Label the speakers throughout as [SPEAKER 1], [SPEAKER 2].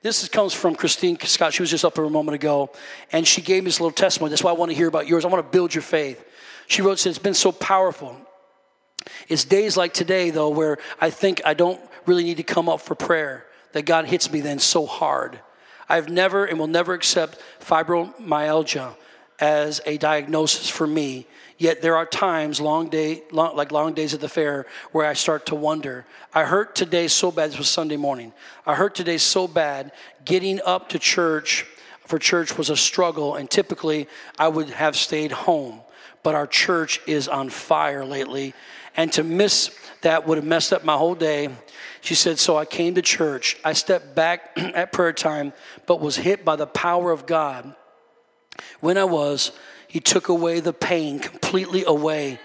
[SPEAKER 1] This is, comes from Christine Scott. She was just up here a moment ago, and she gave me this little testimony. That's why I want to hear about yours. I want to build your faith. She wrote, It's been so powerful. It's days like today, though, where I think I don't really need to come up for prayer, that God hits me then so hard. I've never and will never accept fibromyalgia as a diagnosis for me. Yet there are times, long day, long, like long days at the fair, where I start to wonder. I hurt today so bad. This was Sunday morning. I hurt today so bad. Getting up to church for church was a struggle, and typically I would have stayed home. But our church is on fire lately, and to miss that would have messed up my whole day. She said, So I came to church. I stepped back at prayer time, but was hit by the power of God. When I was, He took away the pain completely away.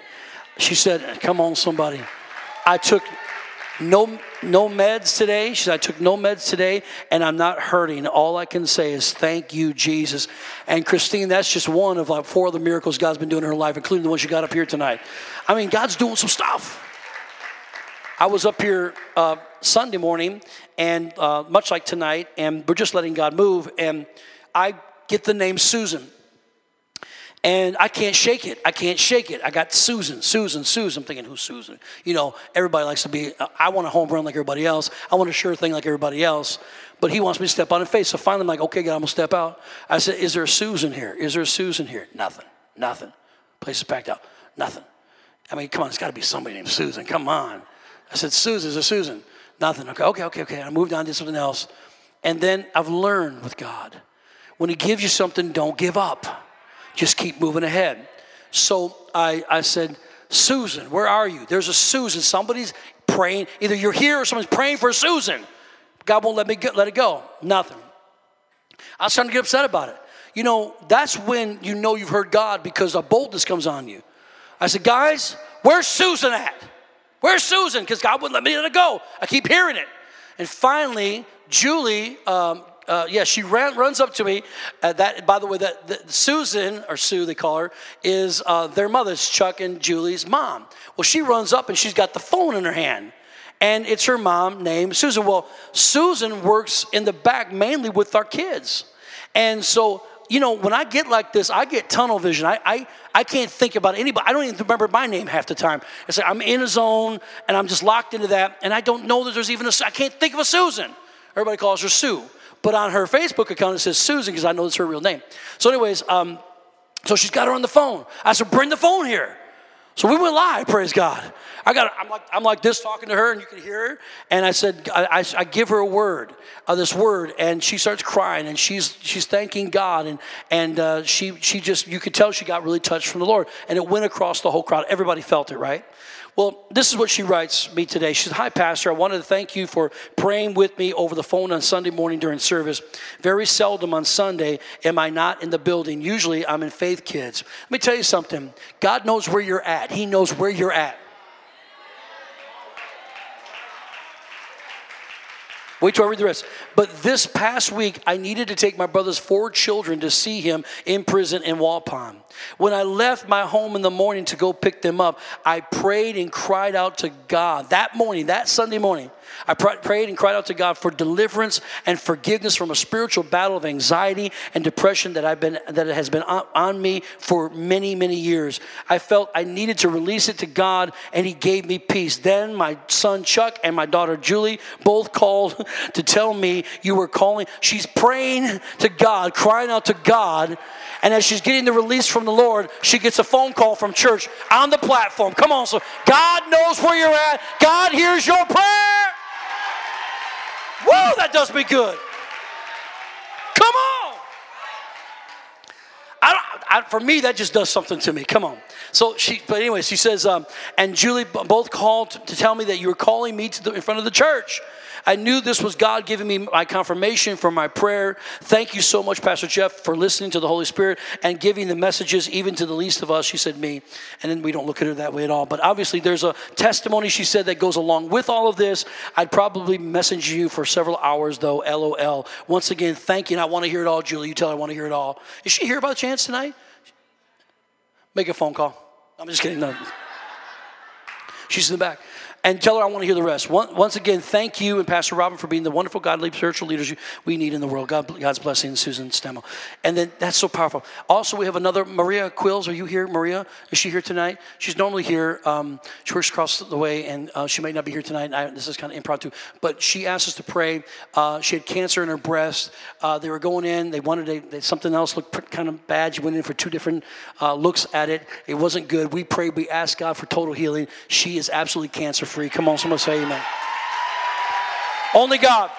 [SPEAKER 1] She said, Come on, somebody. I took no no meds today. She said, I took no meds today and I'm not hurting. All I can say is thank you, Jesus. And Christine, that's just one of like four of the miracles God's been doing in her life, including the one she got up here tonight. I mean, God's doing some stuff. I was up here uh, Sunday morning, and uh, much like tonight, and we're just letting God move, and I get the name Susan and I can't shake it. I can't shake it. I got Susan, Susan, Susan. I'm thinking, who's Susan? You know, everybody likes to be, I want a home run like everybody else. I want a sure thing like everybody else. But he wants me to step on in faith. So finally, I'm like, okay, God, I'm going to step out. I said, is there a Susan here? Is there a Susan here? Nothing. Nothing. Place is packed out. Nothing. I mean, come on, it's got to be somebody named Susan. Come on. I said, Susan, is there Susan? Nothing. Okay, okay, okay, okay. I moved on to something else. And then I've learned with God when He gives you something, don't give up. Just keep moving ahead. So I, I said, Susan, where are you? There's a Susan. Somebody's praying. Either you're here or someone's praying for Susan. God won't let me get, let it go. Nothing. I was starting to get upset about it. You know, that's when you know you've heard God because a boldness comes on you. I said, guys, where's Susan at? Where's Susan? Because God wouldn't let me let it go. I keep hearing it. And finally, Julie um, uh, yeah, she ran, runs up to me. Uh, that, by the way, that, that, Susan or Sue, they call her, is uh, their mother's Chuck and Julie's mom. Well, she runs up and she's got the phone in her hand, and it's her mom named Susan. Well, Susan works in the back mainly with our kids, and so you know when I get like this, I get tunnel vision. I I, I can't think about anybody. I don't even remember my name half the time. It's like I'm in a zone and I'm just locked into that, and I don't know that there's even a. I can't think of a Susan. Everybody calls her Sue. But on her Facebook account, it says Susan because I know it's her real name. So, anyways, um, so she's got her on the phone. I said, bring the phone here. So we went live, praise God. I got, I'm like, I'm like this talking to her, and you can hear her. And I said, I, I, I give her a word, uh, this word, and she starts crying, and she's she's thanking God, and and uh, she she just you could tell she got really touched from the Lord, and it went across the whole crowd. Everybody felt it, right? Well, this is what she writes me today. She says, Hi, Pastor. I wanted to thank you for praying with me over the phone on Sunday morning during service. Very seldom on Sunday am I not in the building. Usually I'm in Faith Kids. Let me tell you something God knows where you're at, He knows where you're at. Wait till I read the rest. But this past week, I needed to take my brother's four children to see him in prison in Waupun. When I left my home in the morning to go pick them up, I prayed and cried out to God that morning, that Sunday morning. I prayed and cried out to God for deliverance and forgiveness from a spiritual battle of anxiety and depression that I've been that has been on me for many many years. I felt I needed to release it to God and he gave me peace. Then my son Chuck and my daughter Julie both called to tell me you were calling. She's praying to God, crying out to God, and as she's getting the release from the Lord, she gets a phone call from church on the platform. Come on, so God knows where you're at. God hears your prayer. That does me good. Come on. I, I, for me, that just does something to me. Come on. So she, but anyway, she says, um, and Julie both called to tell me that you were calling me to the, in front of the church. I knew this was God giving me my confirmation for my prayer. Thank you so much, Pastor Jeff, for listening to the Holy Spirit and giving the messages even to the least of us. She said, me. And then we don't look at her that way at all. But obviously, there's a testimony she said that goes along with all of this. I'd probably message you for several hours, though. LOL. Once again, thank you. And I want to hear it all, Julie. You tell her I want to hear it all. Is she here by chance tonight? Make a phone call. I'm just kidding. No. She's in the back. And tell her I want to hear the rest. Once again, thank you and Pastor Robin for being the wonderful godly spiritual leaders we need in the world. God, God's blessing, Susan Stemmel. And then that's so powerful. Also, we have another Maria Quills. Are you here, Maria? Is she here tonight? She's normally here. Um, she works across the way, and uh, she might not be here tonight. I, this is kind of impromptu, but she asked us to pray. Uh, she had cancer in her breast. Uh, they were going in. They wanted a, they, something else looked kind of bad. She went in for two different uh, looks at it. It wasn't good. We prayed. We asked God for total healing. She is absolutely cancer free. Come on, someone say amen. Only God.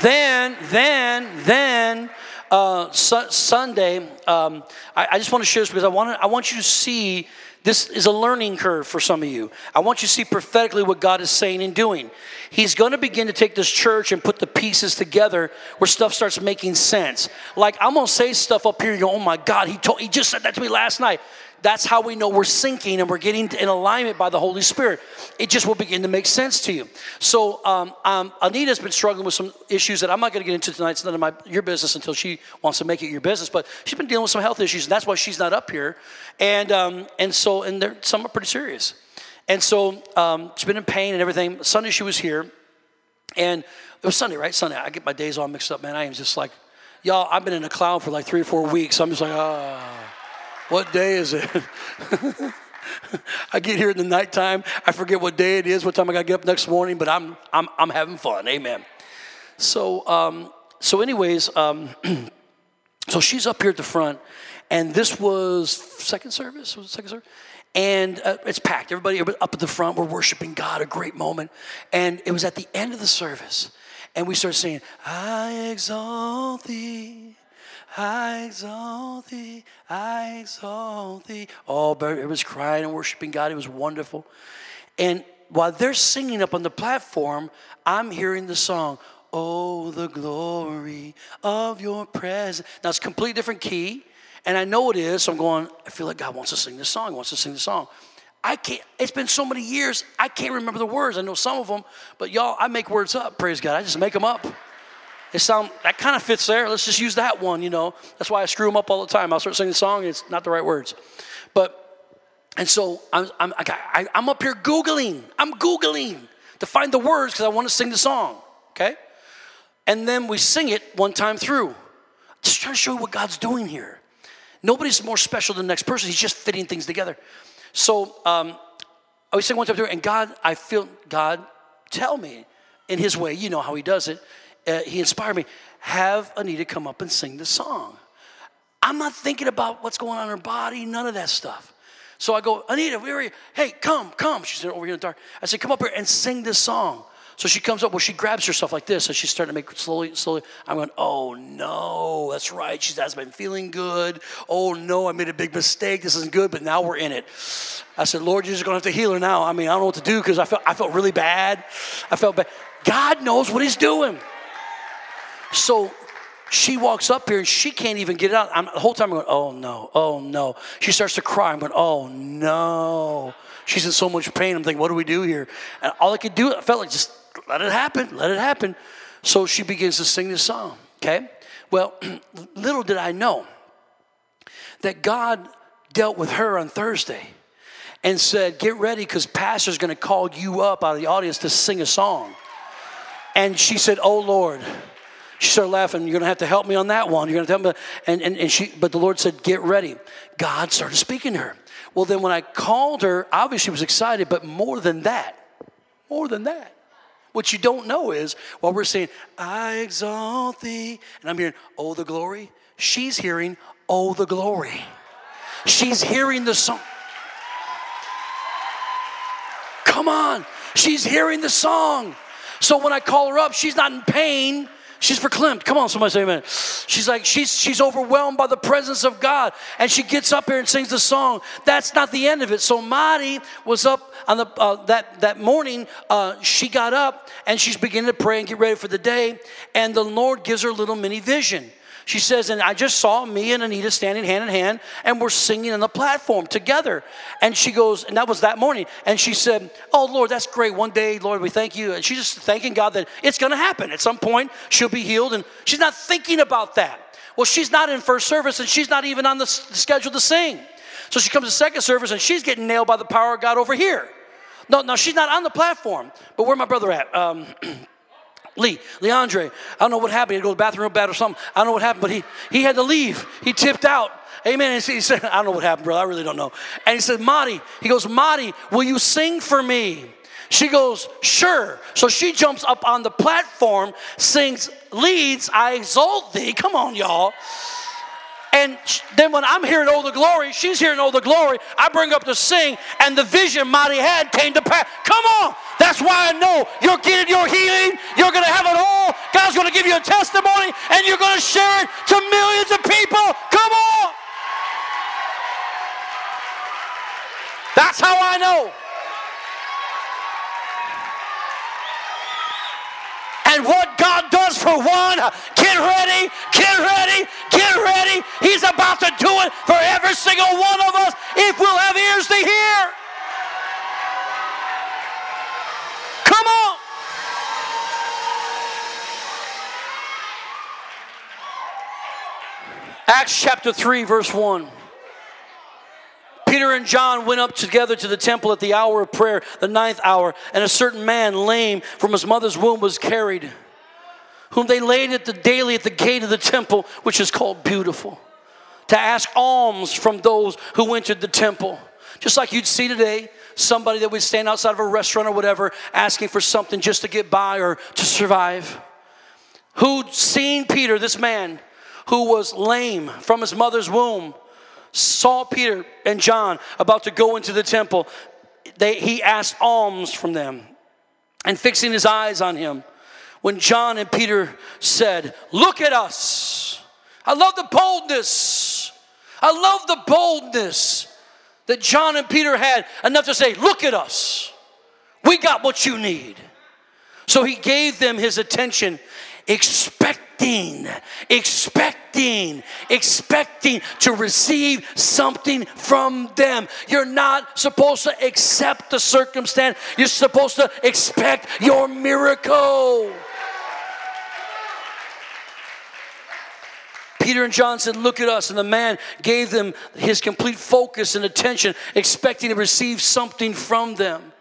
[SPEAKER 1] Then, then, then, uh, su- Sunday, um, I, I, just want to share this because I want, I want you to see this is a learning curve for some of you. I want you to see prophetically what God is saying and doing. He's going to begin to take this church and put the pieces together where stuff starts making sense. Like I'm going to say stuff up here, you go, oh my God, he told, he just said that to me last night. That's how we know we're syncing and we're getting in alignment by the Holy Spirit. It just will begin to make sense to you. So um, um, Anita's been struggling with some issues that I'm not going to get into tonight. It's none of my your business until she wants to make it your business. But she's been dealing with some health issues, and that's why she's not up here. And um, and so and they're some are pretty serious. And so um, she's been in pain and everything. Sunday she was here, and it was Sunday, right? Sunday. I get my days all mixed up, man. I am just like, y'all. I've been in a cloud for like three or four weeks. So I'm just like, ah. Oh. What day is it? I get here in the nighttime. I forget what day it is, what time I got to get up next morning, but I'm, I'm, I'm having fun. Amen. So, um, so anyways, um, so she's up here at the front, and this was second service. Was second service? And uh, it's packed. Everybody up at the front, we're worshiping God, a great moment. And it was at the end of the service, and we started saying, I exalt thee. I exalt thee, I exalt thee. Oh, but it was crying and worshiping God. It was wonderful. And while they're singing up on the platform, I'm hearing the song, Oh, the glory of your presence. Now it's a completely different key, and I know it is, so I'm going, I feel like God wants to sing this song, wants to sing the song. I can't, it's been so many years, I can't remember the words. I know some of them, but y'all, I make words up, praise God. I just make them up. It sound that kind of fits there. Let's just use that one, you know. That's why I screw them up all the time. I'll start singing the song, it's not the right words. But and so I'm I'm I, am up here googling. I'm googling to find the words because I want to sing the song. Okay, and then we sing it one time through. Just trying to show you what God's doing here. Nobody's more special than the next person. He's just fitting things together. So um, I was singing one time through, and God, I feel God tell me in His way. You know how He does it uh, he inspired me. Have Anita come up and sing the song. I'm not thinking about what's going on in her body, none of that stuff. So I go, Anita, where are you? Hey, come, come. She said, over here in the dark. I said, come up here and sing this song. So she comes up, well, she grabs herself like this, and she's starting to make slowly, slowly. I'm going, oh no, that's right. She hasn't been feeling good. Oh no, I made a big mistake. This isn't good, but now we're in it. I said, Lord, you're just gonna have to heal her now. I mean, I don't know what to do because I felt I felt really bad. I felt bad. God knows what He's doing. So she walks up here and she can't even get it out. I'm, the whole time I'm going, oh no, oh no. She starts to cry. I'm going, oh no. She's in so much pain. I'm thinking, what do we do here? And all I could do, I felt like just let it happen, let it happen. So she begins to sing this song, okay? Well, little did I know that God dealt with her on Thursday and said, get ready because pastor's going to call you up out of the audience to sing a song. And she said, oh Lord, she started laughing. You're going to have to help me on that one. You're going to tell me. And, and, and she, but the Lord said, get ready. God started speaking to her. Well, then when I called her, obviously she was excited, but more than that, more than that. What you don't know is while we're saying, I exalt thee, and I'm hearing, oh, the glory, she's hearing, oh, the glory. She's hearing the song. Come on, she's hearing the song. So when I call her up, she's not in pain. She's verklempt. Come on, somebody say amen. She's like, she's, she's overwhelmed by the presence of God. And she gets up here and sings the song. That's not the end of it. So Mari was up on the, uh, that, that morning. Uh, she got up and she's beginning to pray and get ready for the day. And the Lord gives her a little mini vision. She says, and I just saw me and Anita standing hand in hand, and we're singing on the platform together. And she goes, and that was that morning. And she said, Oh Lord, that's great. One day, Lord, we thank you. And she's just thanking God that it's going to happen. At some point, she'll be healed. And she's not thinking about that. Well, she's not in first service, and she's not even on the schedule to sing. So she comes to second service and she's getting nailed by the power of God over here. No, no, she's not on the platform. But where my brother at? Um, Lee, Leandre, I don't know what happened. He had to go to the bathroom real bad or something. I don't know what happened, but he, he had to leave. He tipped out. Amen. And he said, I don't know what happened, brother. I really don't know. And he said, Marty, he goes, Marty, will you sing for me? She goes, sure. So she jumps up on the platform, sings, leads, I exalt thee. Come on, y'all. And then when I'm hearing all the glory, she's hearing all the glory. I bring up to sing, and the vision Marty had came to pass. Come on. That's why I know you're getting your healing. You're going to have it all. God's going to give you a testimony, and you're going to share it to millions of people. Come on. That's how I know. And what God does for one, get ready, get ready, get ready. He's about to do it for every single one of us if we'll have ears to hear. Come on. Acts chapter 3, verse 1. Peter and John went up together to the temple at the hour of prayer, the ninth hour, and a certain man, lame from his mother's womb, was carried, whom they laid at the daily at the gate of the temple, which is called Beautiful, to ask alms from those who entered the temple. Just like you'd see today, somebody that would stand outside of a restaurant or whatever, asking for something just to get by or to survive. Who'd seen Peter, this man, who was lame from his mother's womb, saw Peter and John about to go into the temple, they, he asked alms from them. And fixing his eyes on him, when John and Peter said, Look at us. I love the boldness. I love the boldness that John and Peter had enough to say, Look at us. We got what you need. So he gave them his attention, expecting, expecting, expecting to receive something from them. You're not supposed to accept the circumstance, you're supposed to expect your miracle. Peter and John said, Look at us. And the man gave them his complete focus and attention, expecting to receive something from them.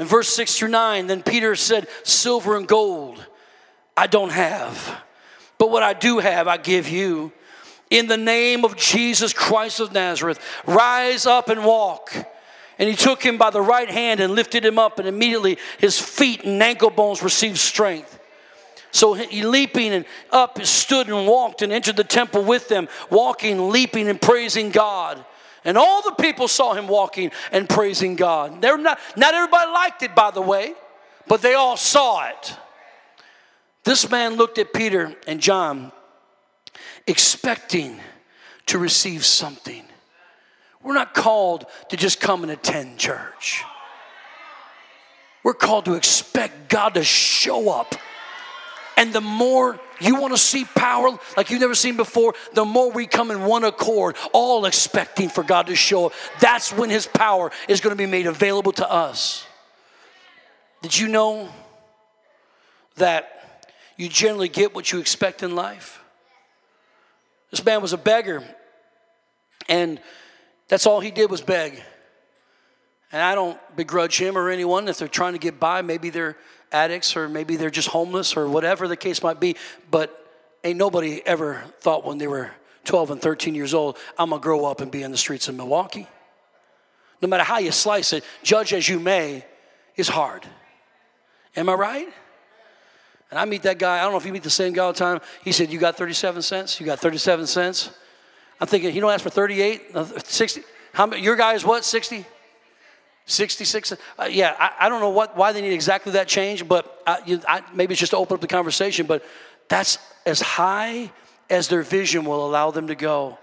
[SPEAKER 1] In verse 6 through 9, then Peter said, Silver and gold I don't have but what I do have, I give you. In the name of Jesus Christ of Nazareth, rise up and walk. And he took him by the right hand and lifted him up, and immediately his feet and ankle bones received strength. So he leaping and up stood and walked and entered the temple with them, walking, leaping, and praising God. And all the people saw him walking and praising God. They're not, not everybody liked it, by the way, but they all saw it. This man looked at Peter and John, expecting to receive something. We're not called to just come and attend church. We're called to expect God to show up. And the more you want to see power like you've never seen before, the more we come in one accord, all expecting for God to show up. That's when His power is going to be made available to us. Did you know that you generally get what you expect in life. This man was a beggar, and that's all he did was beg. And I don't begrudge him or anyone if they're trying to get by. Maybe they're addicts or maybe they're just homeless or whatever the case might be. But ain't nobody ever thought when they were 12 and 13 years old, I'm going to grow up and be in the streets of Milwaukee. No matter how you slice it, judge as you may, is hard. Am I right? And I meet that guy. I don't know if you meet the same guy all the time. He said, You got 37 cents? You got 37 cents? I'm thinking, he don't ask for 38, uh, 60. How many, your guy is what, 60? 66? Uh, yeah, I, I, don't know what, why they need exactly that change, but I, you, I, maybe it's just to open up the conversation, but that's as high as their vision will allow them to go.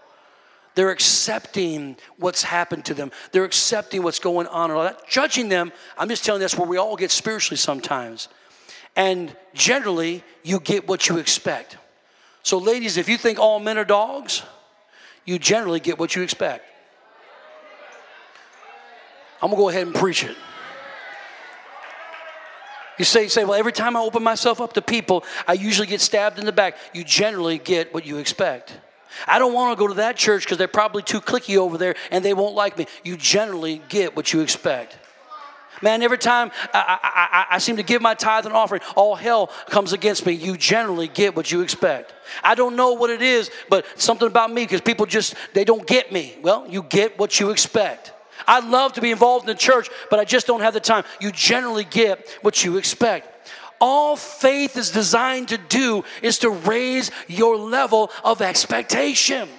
[SPEAKER 1] They're accepting what's happened to them. They're accepting what's going on and all that. Judging them, I'm just telling you that's where we all get spiritually sometimes and generally you get what you expect. So, ladies, if you think all men are dogs, you generally get what you expect. I'm gonna go ahead and preach it. You say, you say, well, every time I open myself up to people, I usually get stabbed in the back. You generally get what you expect. I don't want to go to that church because they're probably too cliquey over there and they won't like me. You generally get what you expect. Man, every time I, I, I, I, seem to give my tithe and offering, all hell comes against me. You generally get what you expect. I don't know what it is, but something about me because people just, they don't get me. Well, you get what you expect. I'd love to be involved in the church, but I just don't have the time. You generally get what you expect. All faith is designed to do is to raise your level of expectation.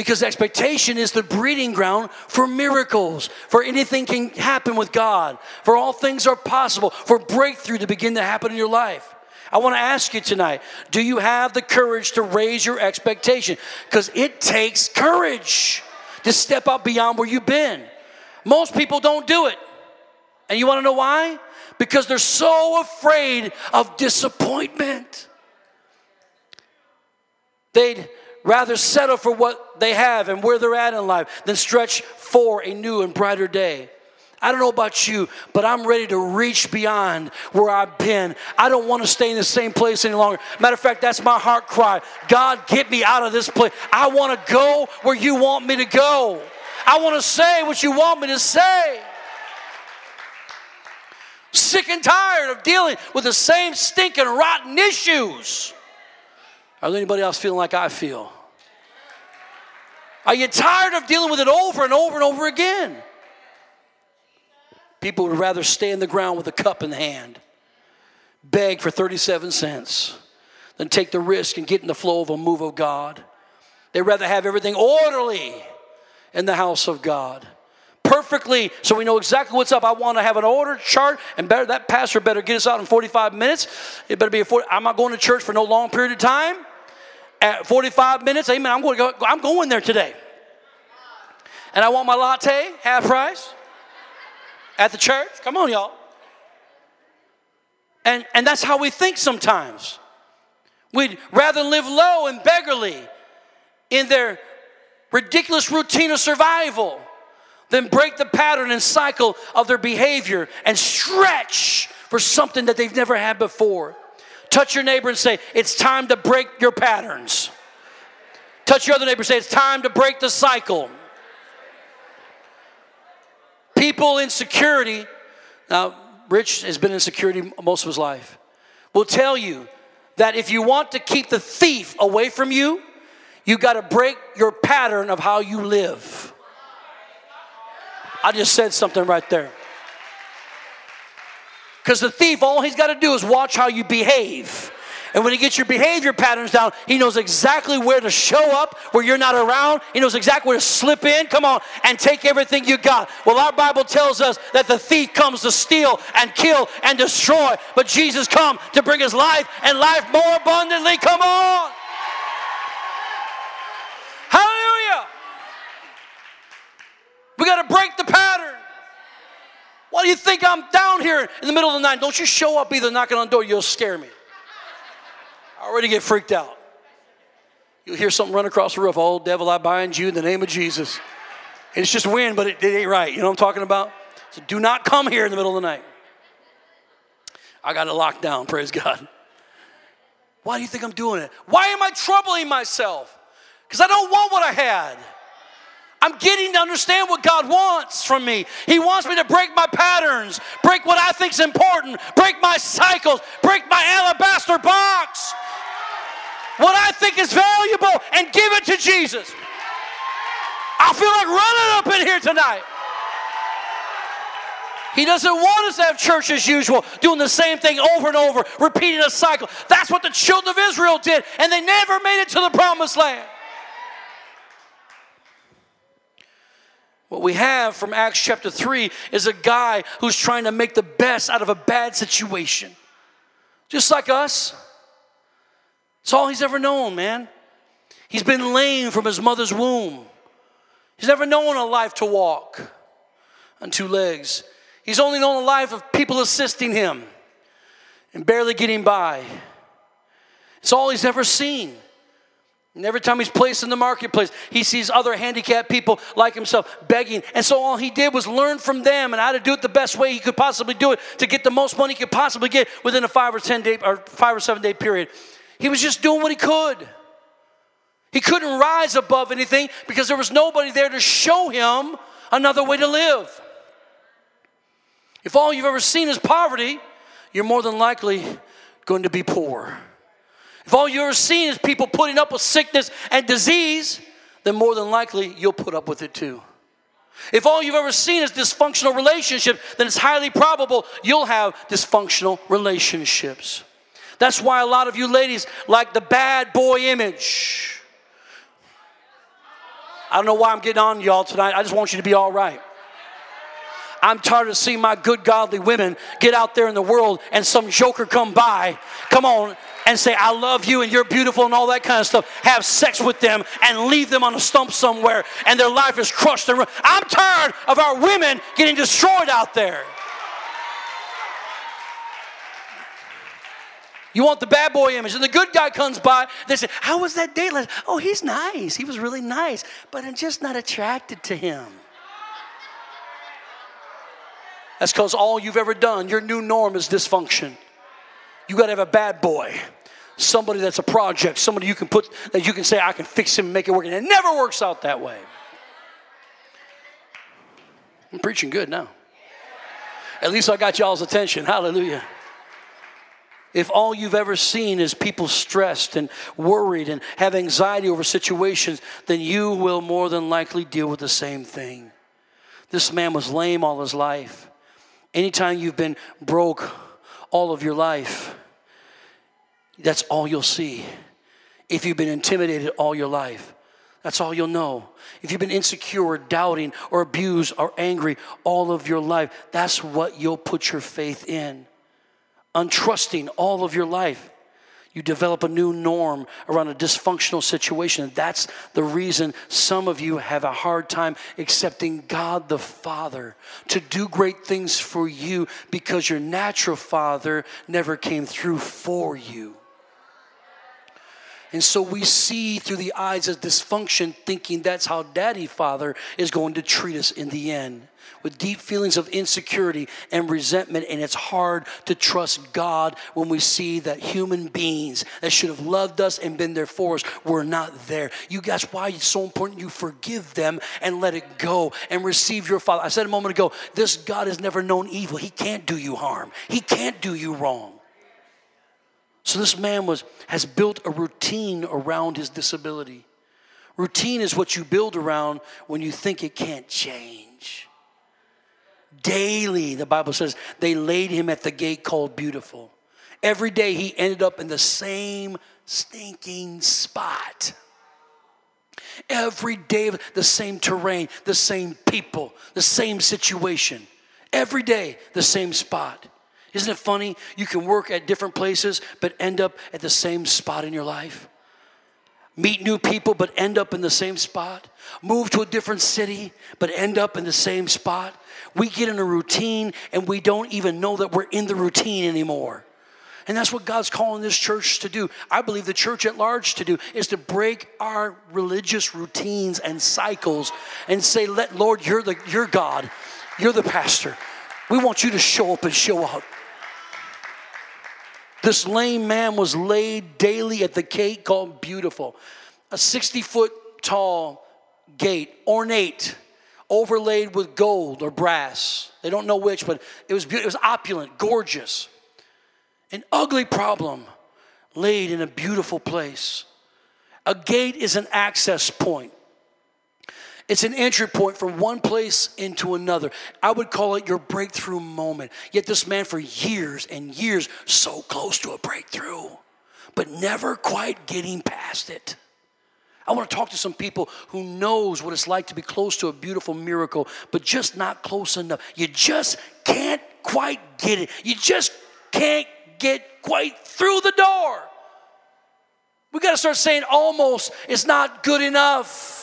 [SPEAKER 1] Because expectation is the breeding ground for miracles, for anything can happen with God, for all things are possible, for breakthrough to begin to happen in your life. I want to ask you tonight do you have the courage to raise your expectation? Because it takes courage to step up beyond where you've been. Most people don't do it. And you want to know why? Because they're so afraid of disappointment. They'd rather settle for what they have and where they're at in life than stretch for a new and brighter day. I don't know about you, but I'm ready to reach beyond where I've been. I don't want to stay in the same place any longer. Matter of fact, that's my heart cry. God, get me out of this place. I want to go where you want me to go. I want to say what you want me to say. Sick and tired of dealing with the same stinking rotten issues. Are there anybody else feeling like I feel? Are you tired of dealing with it over and over and over again? People would rather stay in the ground with a cup in hand, beg for 37 cents, than take the risk and get in the flow of a move of God. They'd rather have everything orderly in the house of God. Perfectly, so we know exactly what's up. I want to have an order chart, and better that pastor better get us out in 45 minutes. It better be a 40. I'm not going to church for no long period of time at 45 minutes, amen, I'm going, go, I'm going there today. And I want my latte, half price, at the church. Come on, y'all. And, and that's how we think sometimes. We'd rather live low and beggarly in their ridiculous routine of survival than break the pattern and cycle of their behavior and stretch for something that they've never had before. Touch your neighbor and say, It's time to break your patterns. Touch your other neighbor and say, It's time to break the cycle. People in security, now, Rich has been in security most of his life, will tell you that if you want to keep the thief away from you, you got to break your pattern of how you live. I just said something right there. Because the thief, all he's got to do is watch how you behave. And when he gets your behavior patterns down, he knows exactly where to show up where you're not around. He knows exactly where to slip in, come on, and take everything you got. Well, our Bible tells us that the thief comes to steal and kill and destroy, but Jesus come to bring his life and life more abundantly. Come on. Hallelujah. We got to break the pattern. Why do you think I'm down here in the middle of the night? Don't you show up either knocking on the door, you'll scare me. I already get freaked out. You'll hear something run across the roof. Oh, devil, I bind you in the name of Jesus. And it's just wind, but it, it ain't right. You know what I'm talking about? So do not come here in the middle of the night. I got it locked down, praise God. Why do you think I'm doing it? Why am I troubling myself? Because I don't want what I had. I'm getting to understand what God wants from me. He wants me to break my patterns, break what I think is important, break my cycles, break my alabaster box, what I think is valuable, and give it to Jesus. I feel like running up in here tonight. He doesn't want us to have church as usual, doing the same thing over and over, repeating a cycle. That's what the children of Israel did, and they never made it to the promised land. What we have from Acts chapter 3 is a guy who's trying to make the best out of a bad situation. Just like us. It's all he's ever known, man. He's been lame from his mother's womb. He's never known a life to walk on two legs. He's only known a life of people assisting him and barely getting by. It's all he's ever seen. And every time he's placed in the marketplace, he sees other handicapped people like himself begging. And so all he did was learn from them and how to do it the best way he could possibly do it to get the most money he could possibly get within a five or ten day or five or seven day period. He was just doing what he could. He couldn't rise above anything because there was nobody there to show him another way to live. If all you've ever seen is poverty, you're more than likely going to be poor. If all you've ever seen is people putting up with sickness and disease, then more than likely you'll put up with it too. If all you've ever seen is dysfunctional relationships, then it's highly probable you'll have dysfunctional relationships. That's why a lot of you ladies like the bad boy image. I don't know why I'm getting on y'all tonight. I just want you to be all right. I'm tired of seeing my good godly women get out there in the world and some joker come by, come on, and say, I love you and you're beautiful and all that kind of stuff, have sex with them and leave them on a stump somewhere and their life is crushed and. I'm tired of our women getting destroyed out there. You want the bad boy image. And the good guy comes by, they say, How was that date? Oh, he's nice. He was really nice, but I'm just not attracted to him. That's because all you've ever done, your new norm is dysfunction. You got to have a bad boy, somebody that's a project, somebody you can put that you can say, I can fix him and make it work. And it never works out that way. I'm preaching good now. At least I got y'all's attention. Hallelujah. If all you've ever seen is people stressed and worried and have anxiety over situations, then you will more than likely deal with the same thing. This man was lame all his life. Anytime you've been broke all of your life, that's all you'll see. If you've been intimidated all your life, that's all you'll know. If you've been insecure, doubting, or abused, or angry all of your life, that's what you'll put your faith in. Untrusting all of your life, you develop a new norm around a dysfunctional situation. That's the reason some of you have a hard time accepting God the Father to do great things for you because your natural father never came through for you. And so we see through the eyes of dysfunction, thinking that's how daddy father is going to treat us in the end with deep feelings of insecurity and resentment. And it's hard to trust God when we see that human beings that should have loved us and been there for us were not there. You guys, why it's so important you forgive them and let it go and receive your Father. I said a moment ago, this God has never known evil. He can't do you harm, He can't do you wrong. So this man was has built a routine around his disability. Routine is what you build around when you think it can't change. Daily, the Bible says, they laid him at the gate called Beautiful. Every day he ended up in the same stinking spot. Every day, the same terrain, the same people, the same situation. Every day, the same spot. Isn't it funny? You can work at different places, but end up at the same spot in your life. Meet new people, but end up in the same spot. Move to a different city, but end up in the same spot. We get in a routine and we don't even know that we're in the routine anymore. And that's what God's calling this church to do. I believe the church at large to do is to break our religious routines and cycles and say, Let Lord, you're the you're God, you're the pastor. We want you to show up and show out. This lame man was laid daily at the gate called Beautiful, a 60 foot tall gate, ornate overlaid with gold or brass. They don't know which, but it was, beautiful. it was opulent, gorgeous. An ugly problem laid in a beautiful place. A gate is an access point. It's an entry point from one place into another. I would call it your breakthrough moment. Yet this man, for years and years, so close to a breakthrough, but never quite getting past it. I want to talk to some people who knows what it's like to be close to a beautiful miracle, but just not close enough. You just can't quite get it. You just can't get quite through the door. We got to start saying almost is not good enough.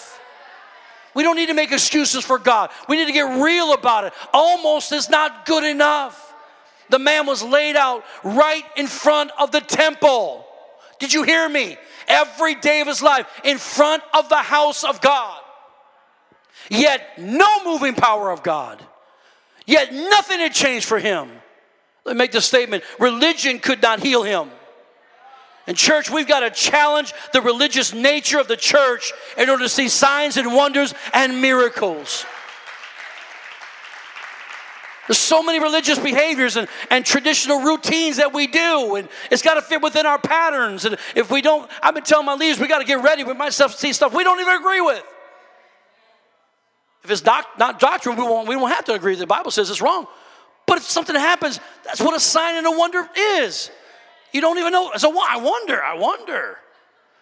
[SPEAKER 1] We don't need to make excuses for God. We need to get real about it. Almost is not good enough. The man was laid out right in front of the temple. Did you hear me? every day of his life in front of the house of God. Yet no moving power of God. Yet nothing had changed for him. Let me make the statement religion could not heal him. And, church, we've got to challenge the religious nature of the church in order to see signs and wonders and miracles. There's so many religious behaviors and, and traditional routines that we do, and it's got to fit within our patterns. And if we don't, I've been telling my leaders, we got to get ready. We might see stuff we don't even agree with. If it's doc, not doctrine, we won't, we won't have to agree. The Bible says it's wrong. But if something happens, that's what a sign and a wonder is. You don't even know. So I wonder, I wonder.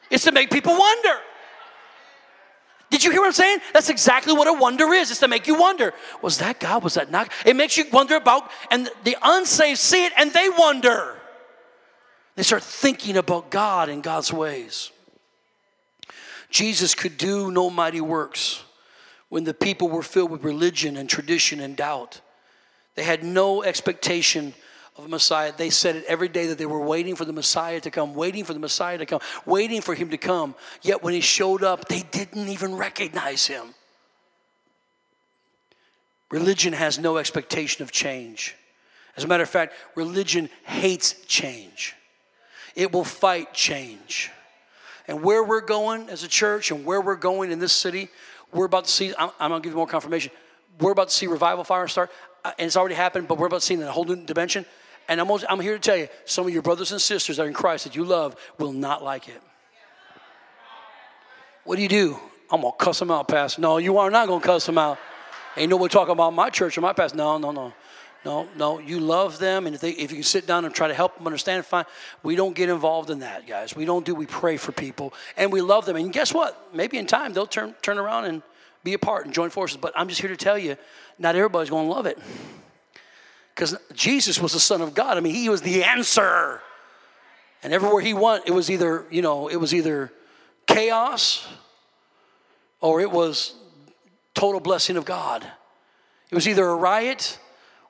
[SPEAKER 1] It's to make people wonder. Did you hear what I'm saying? That's exactly what a wonder is. It's to make you wonder. Was that God? Was that not? It makes you wonder about, and the unsaved see it and they wonder. They start thinking about God and God's ways. Jesus could do no mighty works when the people were filled with religion and tradition and doubt. They had no expectation of Messiah. They said it every day that they were waiting for the Messiah to come, waiting for the Messiah to come, waiting for him to come. Yet when he showed up, they didn't even recognize him. Religion has no expectation of change. As a matter of fact, religion hates change, it will fight change. And where we're going as a church and where we're going in this city, we're about to see, I'm, I'm to give you more confirmation. We're about to see revival fire start, uh, and it's already happened, but we're about to see in a whole new dimension. And I'm, I'm here to tell you, some of your brothers and sisters that are in Christ that you love will not like it. What do you do? I'm gonna cuss them out, Pastor. No, you are not gonna cuss them out. Ain't nobody talking about my church or my pastor. No, no, no. No, no, you love them, and if, they, if you can sit down and try to help them understand, fine. We don't get involved in that, guys. We don't do. We pray for people, and we love them. And guess what? Maybe in time they'll turn turn around and be a part and join forces. But I'm just here to tell you, not everybody's going to love it. Because Jesus was the Son of God. I mean, He was the answer. And everywhere He went, it was either, you know, it was either chaos or it was total blessing of God. It was either a riot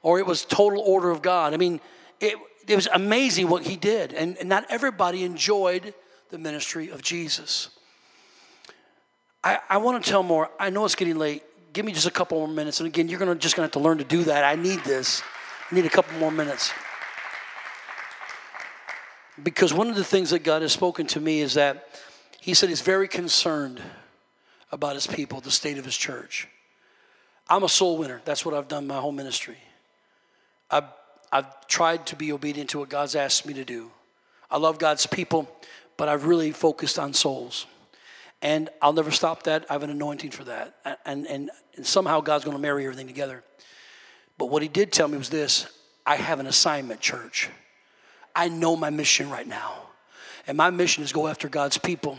[SPEAKER 1] or it was total order of God. I mean, it, it was amazing what He did. And, and not everybody enjoyed the ministry of Jesus. I, I want to tell more. I know it's getting late. Give me just a couple more minutes. And again, you're gonna just gonna have to learn to do that. I need this. I need a couple more minutes. Because one of the things that God has spoken to me is that He said He's very concerned about His people, the state of His church. I'm a soul winner. That's what I've done my whole ministry. I've, I've tried to be obedient to what God's asked me to do. I love God's people, but I've really focused on souls. And I'll never stop that. I have an anointing for that. And, and, and somehow God's going to marry everything together. But what he did tell me was this I have an assignment, church. I know my mission right now. And my mission is go after God's people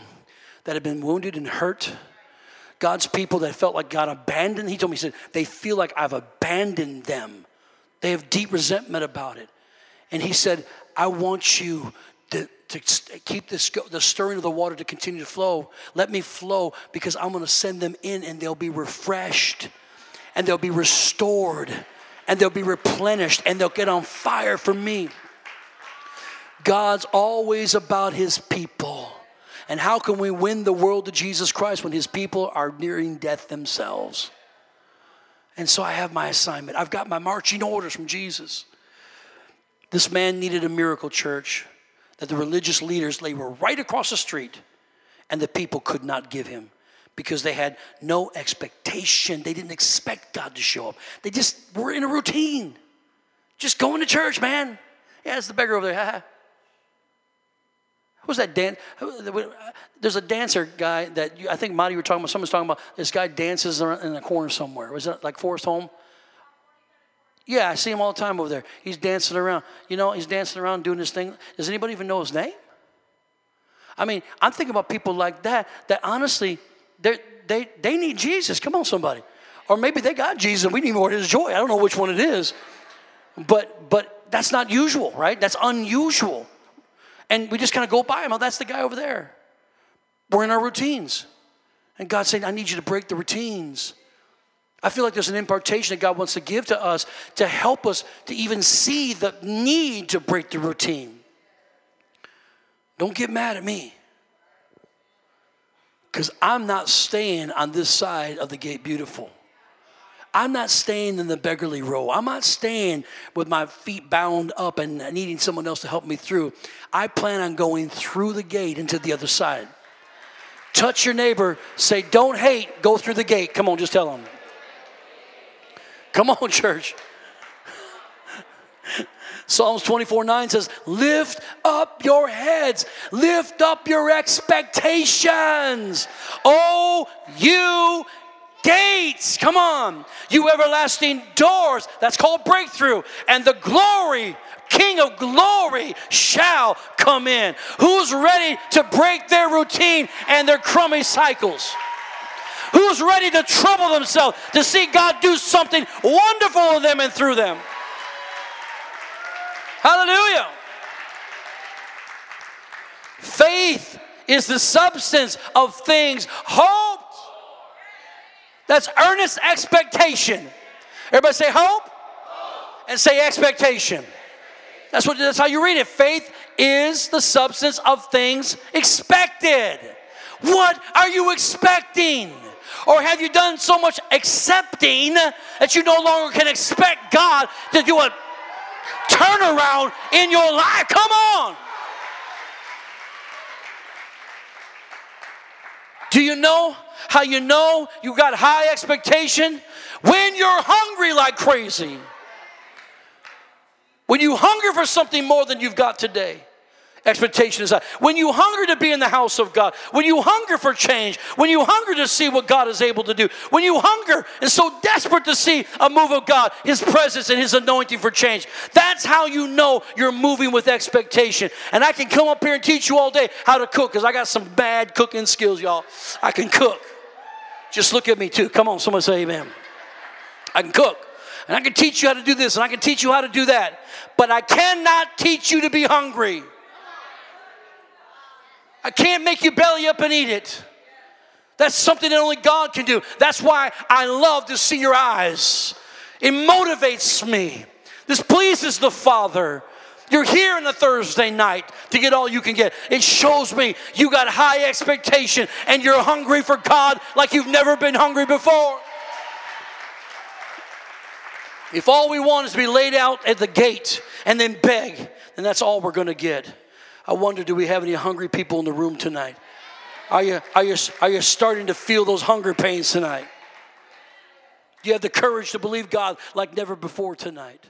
[SPEAKER 1] that have been wounded and hurt. God's people that felt like God abandoned. He told me, he said, they feel like I've abandoned them. They have deep resentment about it. And he said, I want you to, to keep this, the stirring of the water to continue to flow. Let me flow because I'm going to send them in and they'll be refreshed and they'll be restored and they'll be replenished and they'll get on fire for me. God's always about his people. And how can we win the world to Jesus Christ when his people are nearing death themselves? And so I have my assignment. I've got my marching orders from Jesus. This man needed a miracle church that the religious leaders, they were right across the street, and the people could not give him because they had no expectation. They didn't expect God to show up. They just were in a routine. Just going to church, man. Yeah, it's the beggar over there. Who's that dance? There's a dancer guy that you, I think Marty, you were talking about. Someone's talking about this guy dances in a corner somewhere. Was it like Forest Home? Yeah, I see him all the time over there. He's dancing around. You know, he's dancing around doing this thing. Does anybody even know his name? I mean, I'm thinking about people like that, that honestly, they they, they need Jesus. Come on, somebody. Or maybe they got Jesus we need more his joy. I don't know which one it is. But, but that's not usual, right? That's unusual. And we just kind of go by him. Oh, that's the guy over there. We're in our routines. And God's saying, I need you to break the routines. I feel like there's an impartation that God wants to give to us to help us to even see the need to break the routine. Don't get mad at me. Because I'm not staying on this side of the gate beautiful. I'm not staying in the beggarly row. I'm not staying with my feet bound up and needing someone else to help me through. I plan on going through the gate into the other side. Touch your neighbor, say, Don't hate, go through the gate. Come on, just tell them. Come on, church. Psalms 24 9 says, Lift up your heads, lift up your expectations. Oh, you gates, come on, you everlasting doors. That's called breakthrough. And the glory, King of glory, shall come in. Who's ready to break their routine and their crummy cycles? Who's ready to trouble themselves to see God do something wonderful in them and through them? Hallelujah. Faith is the substance of things hoped. That's earnest expectation. Everybody say hope, and say expectation. That's what that's how you read it. Faith is the substance of things expected. What are you expecting? Or have you done so much accepting that you no longer can expect God to do a turnaround in your life. Come on. Do you know how you know you got high expectation? When you're hungry like crazy. When you hunger for something more than you've got today. Expectation is that. When you hunger to be in the house of God, when you hunger for change, when you hunger to see what God is able to do, when you hunger and so desperate to see a move of God, His presence and His anointing for change, that's how you know you're moving with expectation. And I can come up here and teach you all day how to cook because I got some bad cooking skills, y'all. I can cook. Just look at me too. Come on, someone say amen. I can cook. And I can teach you how to do this and I can teach you how to do that. But I cannot teach you to be hungry. I can't make you belly up and eat it. That's something that only God can do. That's why I love to see your eyes. It motivates me. This pleases the Father. You're here on a Thursday night to get all you can get. It shows me you got high expectation and you're hungry for God like you've never been hungry before. If all we want is to be laid out at the gate and then beg, then that's all we're going to get. I wonder, do we have any hungry people in the room tonight? Are you, are you, are you starting to feel those hunger pains tonight? Do you have the courage to believe God like never before tonight?